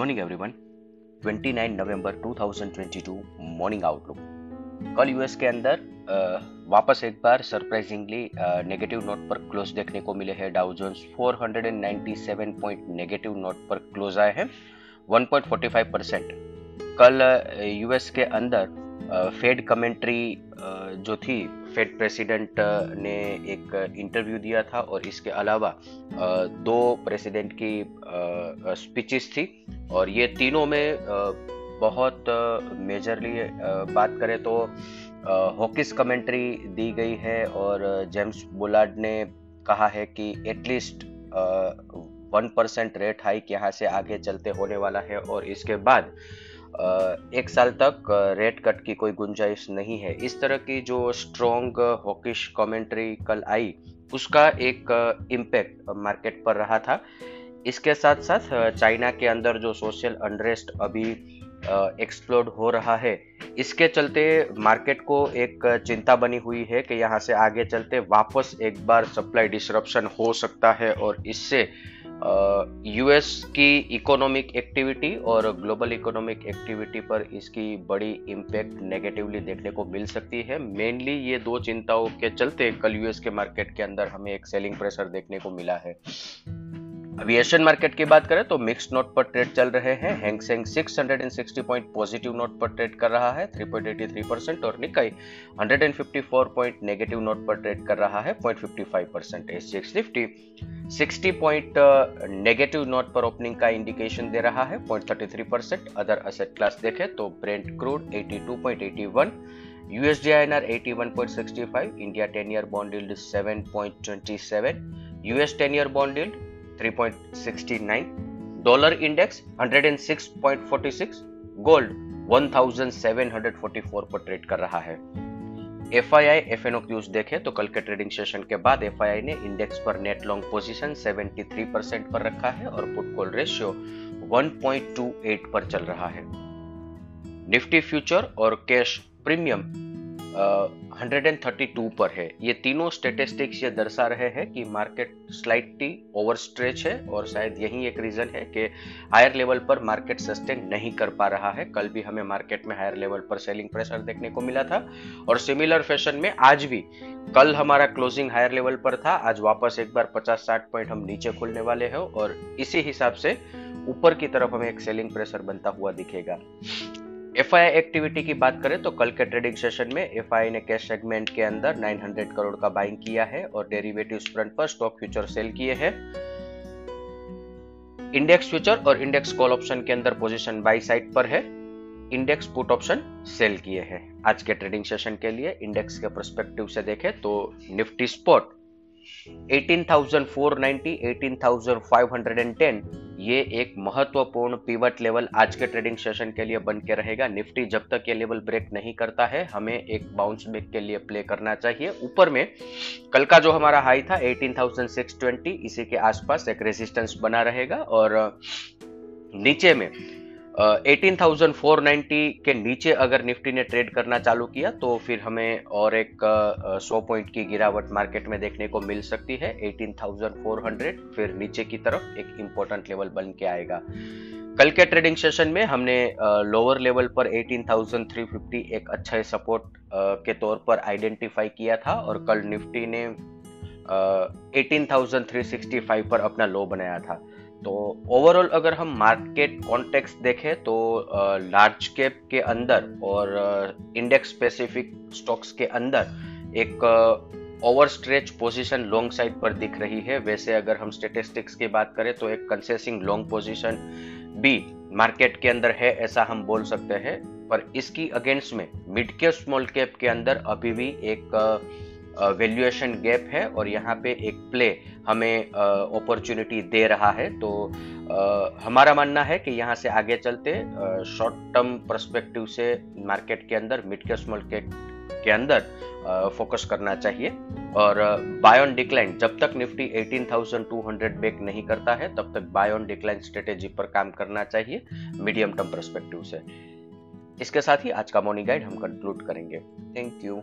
Morning everyone 29 नवंबर 2022 morning outlook कल US के अंदर वापस एक बार सरप्राइजिंगली नेगेटिव नोट पर क्लोज देखने को मिले हैं। Dow Jones 497 point negative note पर क्लोज आए हैं 1.45 परसेंट कल यूएस के अंदर फेड कमेंट्री जो थी फेड प्रेसिडेंट ने एक इंटरव्यू दिया था और इसके अलावा दो प्रेसिडेंट की स्पीचेस थी। और ये तीनों में बहुत मेजरली बात करें तो हॉकिस कमेंट्री दी गई है और जेम्स बुलार्ड ने कहा है कि at least one percent rate hike यहाँ से आगे चलते होने वाला है और इसके बाद एक साल तक रेट कट की कोई गुंजाइश नहीं है। इस तरह की जो स्ट्रॉन्ग हॉकिश कमेंट्री कल आई, उसका एक इम्पैक्ट मार्केट पर रहा था। इसके साथ साथ चाइना के अंदर जो सोशल अनरेस्ट अभी एक्सप्लोड हो रहा है, इसके चलते मार्केट को एक चिंता बनी हुई है कि यहाँ से आगे चलते वापस एक बार सप्लाई डिसरप्शन हो सकता है और इससे यूएस की इकोनॉमिक एक्टिविटी और ग्लोबल इकोनॉमिक एक्टिविटी पर इसकी बड़ी इम्पैक्ट नेगेटिवली देखने को मिल सकती है। मेनली ये दो चिंताओं के चलते कल यूएस के मार्केट के अंदर हमें एक सेलिंग प्रेशर देखने को मिला है। अभी एशियन मार्केट की बात करें तो मिक्स नोट पर ट्रेड चल रहे हैं। Hang Seng 660 point positive note पर ट्रेड कर रहा है 3.83 परसेंट और निकाई 154 पॉइंट नेगेटिव नोट पर ट्रेड कर रहा है 0.55 percent S Nifty 60 point negative note पर ओपनिंग का इंडिकेशन दे रहा है 0.33 परसेंट अदर असेट क्लास देखें तो Brent crude 82.81 USD INR 81.65 India 10 year bond yield 7.27 US 10 year bond yield 3.69 dollar index 106.46 gold 1744 पर ट्रेड कर रहा है। एफ़ आई क्यूज देखे तो कल के ट्रेडिंग सेशन के बाद एफ़ आई आई ने इंडेक्स पर नेट लॉन्ग पोजीशन 73 परसेंट पर रखा है और पुट कॉल रेशियो 1.28 पर चल रहा है। निफ्टी फ्यूचर और कैश प्रीमियम 132 पर है। ये तीनों स्टेटिस्टिक्स ये दर्शा रहे हैं कि मार्केट स्लाइटली ओवर स्ट्रेच है और शायद यही एक रीजन है कि हायर लेवल पर मार्केट सस्टेन नहीं कर पा रहा है। कल भी हमें मार्केट में हायर लेवल पर सेलिंग प्रेशर देखने को मिला था और सिमिलर फ़ैशन में आज भी कल हमारा क्लोजिंग हायर लेवल पर था। आज वापस एक बार 50-60 पॉइंट हम नीचे खुलने वाले हैं और इसी हिसाब से ऊपर की तरफ़ हमें एक सेलिंग प्रेशर बनता हुआ दिखेगा। एफ़ एक्टिविटी की बात करें तो कल के ट्रेडिंग सेशन में एफआई ने कैश सेगमेंट के अंदर 900 करोड़ का बाइंग किया है और डेरिवेटिव फ्रंट पर स्टॉक फ्यूचर सेल किए हैं। इंडेक्स फ्यूचर और इंडेक्स कॉल ऑप्शन के अंदर पोजीशन बाई साइड पर है। इंडेक्स पुट ऑप्शन सेल किए हैं। आज के ट्रेडिंग सेशन के लिए इंडेक्स के परस्पेक्टिव से देखें तो निफ्टी स्पॉट 18,490, 18,510 ये एक महत्वपूर्ण पीवट लेवल आज के ट्रेडिंग सेशन के लिए बन के रहेगा। निफ्टी जब तक ये लेवल ब्रेक नहीं करता है हमें एक बाउंस बैक के लिए प्ले करना चाहिए। ऊपर में कल का जो हमारा हाई था 18,620 इसी के आसपास एक रेजिस्टेंस बना रहेगा और नीचे में 18,490 के नीचे अगर निफ्टी ने ट्रेड करना चालू किया तो फिर हमें और एक 100 पॉइंट की गिरावट मार्केट में देखने को मिल सकती है। 18,400 फिर नीचे की तरफ़ एक इंपॉर्टेंट लेवल बन के आएगा। कल के ट्रेडिंग सेशन में हमने लोअर लेवल पर 18,350 एक अच्छा सपोर्ट के तौर पर आइडेंटिफाई किया था और कल निफ्टी ने 18,365 पर अपना लो बनाया था। तो ओवरऑल अगर हम मार्केट कॉन्टेक्स्ट देखें तो लार्ज कैप के अंदर और इंडेक्स स्पेसिफिक स्टॉक्स के अंदर एक over stretch position long side पर दिख रही है। वैसे अगर हम स्टेटिस्टिक्स की बात करें तो एक कंसेसिंग लॉन्ग पोजीशन भी मार्केट के अंदर है, ऐसा हम बोल सकते हैं। पर इसकी अगेंस्ट में मिड कैप स्मॉल कैप के अंदर अभी भी एक वैल्यूएशन गैप है और यहाँ पे एक प्ले हमें अपॉर्चुनिटी दे रहा है। तो आ, हमारा मानना है कि यहाँ से आगे चलते शॉर्ट टर्म परस्पेक्टिव से मार्केट के अंदर मिड के स्मॉल के के अंदर फोकस करना चाहिए। और बाय ऑन डिक्लाइन जब तक निफ्टी 18,200 बैक नहीं करता है तब तक बाय ऑन डिक्लाइन स्ट्रेटेजी पर काम करना चाहिए मीडियम टर्म परस्पेक्टिव से। इसके साथ ही आज का मॉर्निंग गाइड हम कंक्लूड करेंगे। Thank you